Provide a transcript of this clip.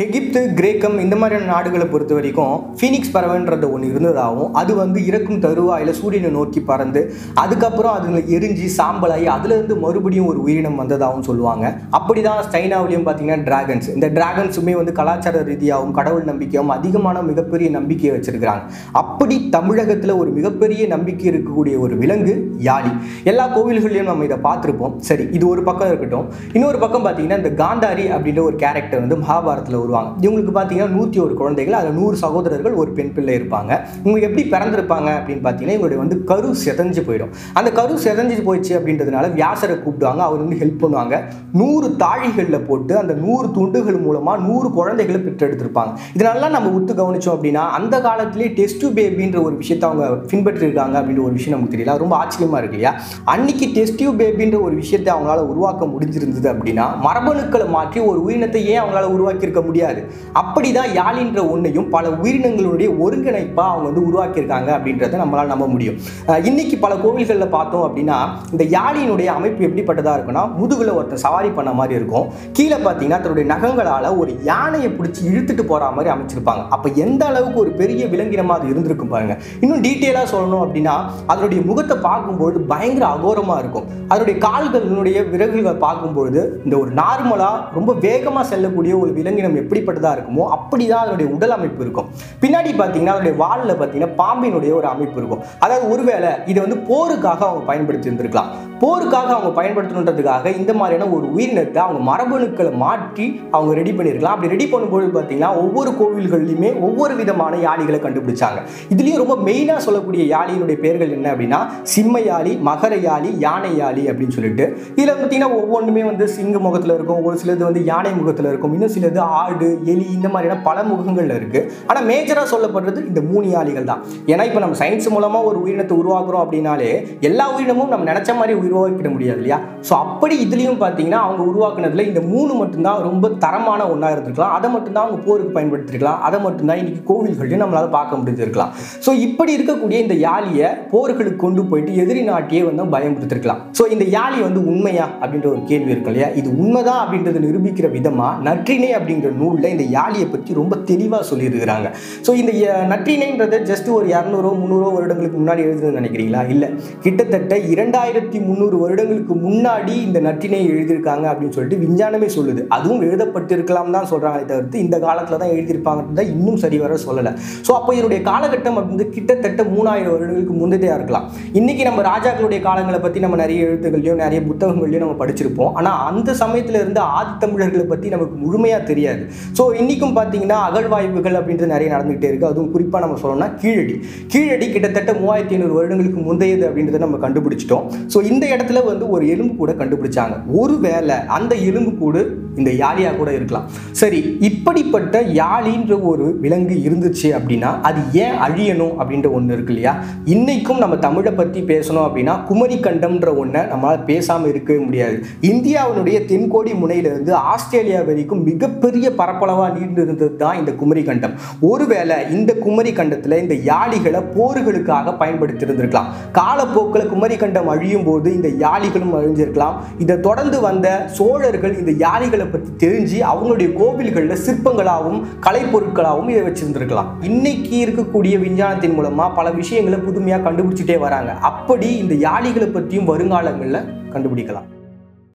எகிப்து கிரேக்கம் இந்த மாதிரியான நாடுகளை பொறுத்த வரைக்கும் ஃபீனிக்ஸ் பறவைன்றது ஒன்று இருந்ததாகவும் அது வந்து இறக்கும் தருவாயில் சூரியனை நோக்கி பறந்து அதுக்கப்புறம் அதில் எரிஞ்சு சாம்பலாகி அதுலேருந்து மறுபடியும் ஒரு உயிரினம் வந்ததாகவும் சொல்லுவாங்க. அப்படி தான் சைனாவிலையும் பார்த்தீங்கன்னா டிராகன்ஸ் இந்த டிராகன்ஸுமே வந்து கலாச்சார ரீதியாகவும் கடவுள் நம்பிக்கையாகவும் அதிகமான மிகப்பெரிய நம்பிக்கையை வச்சுருக்கிறாங்க. அப்படி தமிழகத்தில் ஒரு மிகப்பெரிய நம்பிக்கை இருக்கக்கூடிய ஒரு விலங்கு யாழி. எல்லா கோவில்கள்லையும் நம்ம இதை பார்த்துருப்போம். சரி இது ஒரு பக்கம் இருக்கட்டும். இன்னொரு பக்கம் பார்த்தீங்கன்னா இந்த காந்தாரி அப்படின்ற ஒரு கேரக்டர் வந்து மகாபாரத்தில் வருவாங்க இவங்களுக்கு பார்த்தீங்கன்னா நூற்றி ஒரு குழந்தைகள் அதில் நூறு சகோதரர்கள் ஒரு பெண் பிள்ளை இருப்பாங்க. இவங்க எப்படி பிறந்திருப்பாங்க அப்படின்னு பார்த்தீங்கன்னா இவங்களுடைய வந்து கரு செதஞ்சு போயிடும். அந்த கரு செதஞ்சு போயிடுச்சு அப்படின்றதுனால வியாசரை கூப்பிடுவாங்க அவர் வந்து ஹெல்ப் பண்ணுவாங்க. நூறு தாழிகளில் போட்டு அந்த நூறு துண்டுகள் மூலமாக நூறு குழந்தைகளை பெற்றெடுத்திருப்பாங்க. இதனாலலாம் நம்ம உத்து கவனிச்சோம் அப்படின்னா அந்த காலத்திலேயே டெஸ்ட் பேபின்ற ஒரு விஷயத்தை அவங்க பின்பற்றிருக்காங்க அப்படின்ற ஒரு விஷயம் நமக்கு தெரியல. ரொம்ப ஆச்சரியமாக இருக்கு இல்லையா? அன்னைக்கு டெஸ்ட் பேபின்ற ஒரு விஷயத்தை அவங்களால உருவாக்க முடிஞ்சிருந்தது அப்படின்னா மரபணுக்களை மாற்றி ஒரு உயிரினத்தை ஏன் அவங்களால உருவாக்கியிருக்க முடியும் முடியாது. அப்படிதான் யாழின்ற ஒன்றையும் பல உயிரினங்களுடைய ஒருங்கிணைப்பாக அவங்க வந்து உருவாக்கியிருக்காங்க அப்படின்றத நம்மளால் நம்ப முடியும். இன்னைக்கு பல கோவில்களில் பார்த்தோம் அப்படின்னா இந்த யாழினுடைய அமைப்பு எப்படிப்பட்டதாக இருக்குன்னா முதுகில் ஒருத்தன் சவாரி பண்ண மாதிரி இருக்கும். கீழே பார்த்தீங்கன்னா தன்னுடைய நகங்களால் ஒரு யானையை பிடிச்சி இழுத்துட்டு போகிற மாதிரி அமைச்சிருப்பாங்க. அப்போ எந்த அளவுக்கு ஒரு பெரிய விலங்கினமாக அது இருந்திருக்கும் பாருங்க. இன்னும் டீட்டெயிலாக சொல்லணும் அப்படின்னா அதனுடைய முகத்தை பார்க்கும்பொழுது பயங்கர அகோரமாக இருக்கும். அதனுடைய கால்களினுடைய விறகுகள் பார்க்கும்பொழுது இந்த ஒரு நார்மலாக ரொம்ப வேகமாக செல்லக்கூடிய ஒரு விலங்கினம் எப்படிப்பட்டதாக இருக்குமோ அப்படி தான் அதனுடைய உடல் அமைப்பு இருக்கும். பின்னாடி பார்த்தீங்கன்னா அதனுடைய வாலில் பார்த்தீங்கன்னா பாம்பினுடைய ஒரு அமைப்பு இருக்கும். அதாவது ஒருவேளை இதை வந்து போருக்காக அவங்க பயன்படுத்தி இருந்திருக்கலாம் போருக்காக அவங்க பயன்படுத்தணுன்றதுக்காக இந்த மாதிரியான ஒரு உயிரினத்தை அவங்க மரபணுக்களை மாற்றி அவங்க ரெடி பண்ணியிருக்கலாம். அப்படி ரெடி பண்ணும்போது பார்த்தீங்கன்னா ஒவ்வொரு கோவில்கள்லையுமே ஒவ்வொரு விதமான யாழிகளை கண்டுபிடிச்சாங்க. இதுலேயும் ரொம்ப மெயினாக சொல்லக்கூடிய யாழியினுடைய பெயர்கள் என்ன அப்படின்னா சிம்ம யாழி மகர யாழி யானை யாழி அப்படின்னு சொல்லிட்டு. இதில் பார்த்தீங்கன்னா ஒவ்வொன்றுமே வந்து சிங்க முகத்தில் இருக்கும். ஒரு சிலது வந்து யானை முகத்தில் இருக்கும். இன்னும் சிலது ஆடு எலி இந்த மாதிரியான பல முகங்கள்ல இருக்கு. ஆனால் மேஜராக சொல்லப்படுறது இந்த மூணு யாழிகள் தான். ஏன்னா இப்போ நம்ம சயின்ஸ் மூலமாக ஒரு உயிரினத்தை உருவாக்குறோம் அப்படின்னாலே எல்லா உயிரினமும் நம்ம நினச்ச மாதிரி உருவாக்கிட முடியாது இல்லையா? ஸோ அப்படி இதுலேயும் பார்த்தீங்கன்னா அவங்க உருவாக்குனதுல இந்த மூணு மட்டும்தான் ரொம்ப தரமான ஒன்றா இருந்திருக்கலாம். அதை மட்டும்தான் அவங்க போருக்கு பயன்படுத்திருக்கலாம். அதை மட்டும்தான் இன்னைக்கு கோவில்கள்லையும் நம்மளால பார்க்க முடிஞ்சிருக்கலாம். ஸோ இப்படி இருக்கக்கூடிய இந்த யாழியை போர்களுக்கு கொண்டு போயிட்டு எதிரி நாட்டையே வந்து பயன்படுத்திருக்கலாம் ஸோ இந்த யாழி வந்து உண்மையா அப்படின்ற ஒரு கேள்வி இருக்கு இல்லையா? இது உண்மைதான் அப்படின்றத நிரூபிக்கிற விதமாக நற்றினை அப்படிங்கிற நூலில் இந்த யாழியை பற்றி ரொம்ப தெளிவாக சொல்லியிருக்கிறாங்க. ஸோ இந்த ய- நற்றிணைன்றது ஜஸ்ட் ஒரு இரநூறோ முந்நூறோ வருடங்களுக்கு முன்னாடி எழுதுன்னு நினைக்கிறீங்களா? இல்லை. கிட்டத்தட்ட இரண்டாயிரத்தி முந்நூறு வருடங்களுக்கு முன்னாடி இந்த நற்றினை எழுதியிருக்காங்க அப்படின்னு சொல்லிட்டு விஞ்ஞானமே சொல்லுது. அதுவும் எழுதப்பட்டிருக்கலாம் தான் சொல்கிறாங்களே தவிர்த்து இந்த காலத்தில் தான் எழுதியிருப்பாங்கன்றத இன்னும் சரி வர சொல்லலை. ஸோ அப்போ இதனுடைய காலகட்டம் வந்து கிட்டத்தட்ட மூணாயிரம் வருடங்களுக்கு முந்தையாக இருக்கலாம். இன்னைக்கு நம்ம ராஜாக்களுடைய காலங்களை பற்றி நம்ம நிறைய எழுத்துக்கள்லையும் நிறைய புத்தகங்கள்லையும் நம்ம படிச்சிருப்போம். ஆனால் அந்த சமயத்தில் ஆதி ஆதித்தமிழர்களை பற்றி நமக்கு முழுமையாக தெரியாது. ஸோ இன்றைக்கும் பார்த்தீங்கன்னா அகழ்வாய்வுகள் அப்படின்றது நிறைய நடந்துகிட்டே இருக்குது அதுவும் குறிப்பாக நம்ம சொல்லணும்னா கீழடி. கீழடி கிட்டத்தட்ட மூவாயிரத்தி ஐநூறு வருடங்களுக்கு முந்தையது அப்படின்றத நம்ம கண்டுபிடிச்சிட்டோம். ஸோ இந்த இடத்துல வந்து ஒரு எலும்பு கூட கண்டுபிடிச்சாங்க. ஒரு வேலை அந்த எலும்பு கூடு இந்த யாழியாக கூட இருக்கலாம். சரி இப்படிப்பட்ட யாழின்ற ஒரு விலங்கு இருந்துச்சு அப்படின்னா அது ஏன் அழியணும் அப்படின்ற ஒன்று இருக்கு இல்லையா? இன்னைக்கும் நம்ம தமிழை பற்றி பேசணும் அப்படின்னா குமரி கண்டம்ன்ற ஒன்றை நம்மளால் பேசாமல் இருக்கவே முடியாது. இந்தியாவினுடைய தென்கோடி முனையிலிருந்து ஆஸ்திரேலியா வரைக்கும் மிகப்பெரிய பரப்பளவாக நீண்டு இருந்தது தான் இந்த குமரி கண்டம். ஒருவேளை இந்த குமரி கண்டத்தில் இந்த யாழிகளை போர்களுக்காக பயன்படுத்தியிருந்திருக்கலாம். காலப்போக்கில் குமரி கண்டம் அழியும் போது இந்த யாழிகளும் அழிஞ்சிருக்கலாம். இதை தொடர்ந்து வந்த சோழர்கள் இந்த யாழிகளை பற்றி தெரிஞ்சு அவங்களுடைய கோவில்களில் சிற்பங்களாகவும் கலைப்பொருட்களாகவும் இதை வச்சிருந்திருக்கலாம். இன்னைக்கு இருக்கக்கூடிய விஞ்ஞானத்தின் மூலமாக பல விஷயங்களை புதுமையாக கண்டுபிடிச்சிட்டே வராங்க. அப்படி இந்த யாழிகளை பற்றியும் வருங்காலங்களில் கண்டுபிடிக்கலாம்.